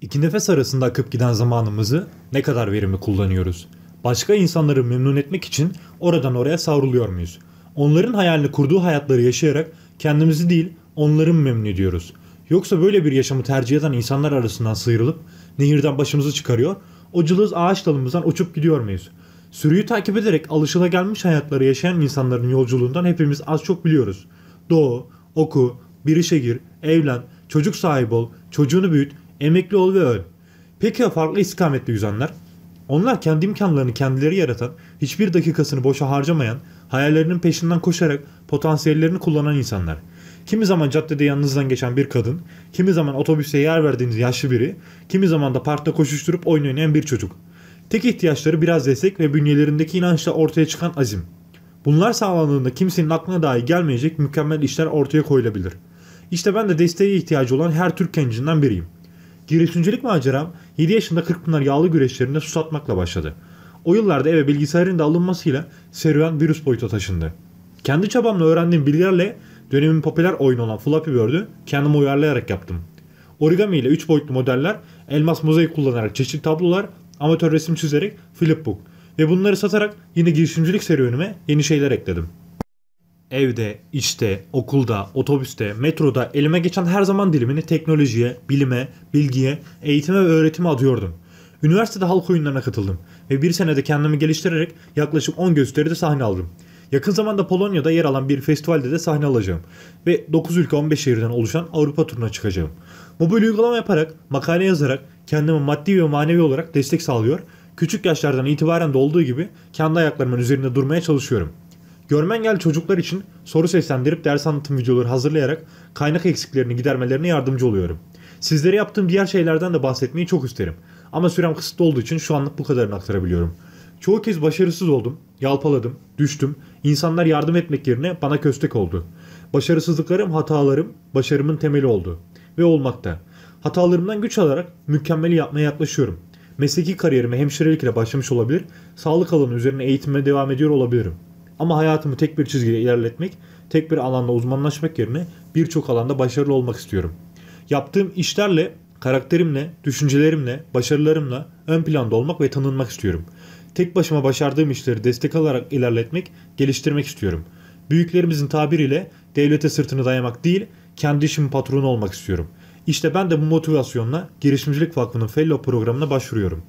İki nefes arasında akıp giden zamanımızı ne kadar verimli kullanıyoruz? Başka insanları memnun etmek için oradan oraya savruluyor muyuz? Onların hayalini kurduğu hayatları yaşayarak kendimizi değil onları mı memnun ediyoruz? Yoksa böyle bir yaşamı tercih eden insanlar arasından sıyrılıp nehirden başımızı çıkarıyor, o ağaç dalımızdan uçup gidiyor muyuz? Sürüyü takip ederek alışılagelmiş hayatları yaşayan insanların yolculuğundan hepimiz az çok biliyoruz. Doğu, oku, bir işe gir, evlen, çocuk sahibi ol, çocuğunu büyüt, emekli ol ve öl. Peki ya farklı istikametli yüzenler? Onlar kendi imkanlarını kendileri yaratan, hiçbir dakikasını boşa harcamayan, hayallerinin peşinden koşarak potansiyellerini kullanan insanlar. Kimi zaman caddede yanınızdan geçen bir kadın, kimi zaman otobüste yer verdiğiniz yaşlı biri, kimi zaman da parkta koşuşturup oyun oynayan bir çocuk. Tek ihtiyaçları biraz destek ve bünyelerindeki inançla ortaya çıkan azim. Bunlar sağlandığında kimsenin aklına dahi gelmeyecek mükemmel işler ortaya koyulabilir. İşte ben de desteğe ihtiyacı olan her Türk gencinden biriyim. Girişimcilik maceram 7 yaşında Kırkpınar yağlı güreşlerinde su satmakla başladı. O yıllarda eve bilgisayarın da alınmasıyla serüven virüs boyuta taşındı. Kendi çabamla öğrendiğim bilgilerle dönemin popüler oyunu olan Flappy Bird'ü kendime uyarlayarak yaptım. Origami ile 3 boyutlu modeller, elmas mozaik kullanarak çeşitli tablolar, amatör resim çizerek flipbook ve bunları satarak yine girişimcilik serüvenime yeni şeyler ekledim. Evde, işte, okulda, otobüste, metroda elime geçen her zaman dilimini teknolojiye, bilime, bilgiye, eğitime ve öğretime adıyordum. Üniversitede halk oyunlarına katıldım ve bir senede kendimi geliştirerek yaklaşık 10 gösteride sahne aldım. Yakın zamanda Polonya'da yer alan bir festivalde de sahne alacağım ve 9 ülke 15 şehirden oluşan Avrupa turuna çıkacağım. Mobil uygulama yaparak, makale yazarak kendime maddi ve manevi olarak destek sağlıyor, küçük yaşlardan itibaren de olduğu gibi kendi ayaklarımın üzerinde durmaya çalışıyorum. Görmen gel çocuklar için soru seslendirip ders anlatım videoları hazırlayarak kaynak eksiklerini gidermelerine yardımcı oluyorum. Sizlere yaptığım diğer şeylerden de bahsetmeyi çok isterim. Ama sürem kısıtlı olduğu için şu anlık bu kadarını aktarabiliyorum. Çoğu kez başarısız oldum, yalpaladım, düştüm. İnsanlar yardım etmek yerine bana köstek oldu. Başarısızlıklarım, hatalarım, başarımın temeli oldu. Ve olmakta. Hatalarımdan güç alarak mükemmeli yapmaya yaklaşıyorum. Mesleki kariyerime hemşirelik ile başlamış olabilir, sağlık alanı üzerine eğitime devam ediyor olabilirim. Ama hayatımı tek bir çizgide ilerletmek, tek bir alanda uzmanlaşmak yerine birçok alanda başarılı olmak istiyorum. Yaptığım işlerle, karakterimle, düşüncelerimle, başarılarımla ön planda olmak ve tanınmak istiyorum. Tek başıma başardığım işleri destek alarak ilerletmek, geliştirmek istiyorum. Büyüklerimizin tabiriyle devlete sırtını dayamak değil, kendi işimin patronu olmak istiyorum. İşte ben de bu motivasyonla Girişimcilik Vakfı'nın Fellow programına başvuruyorum.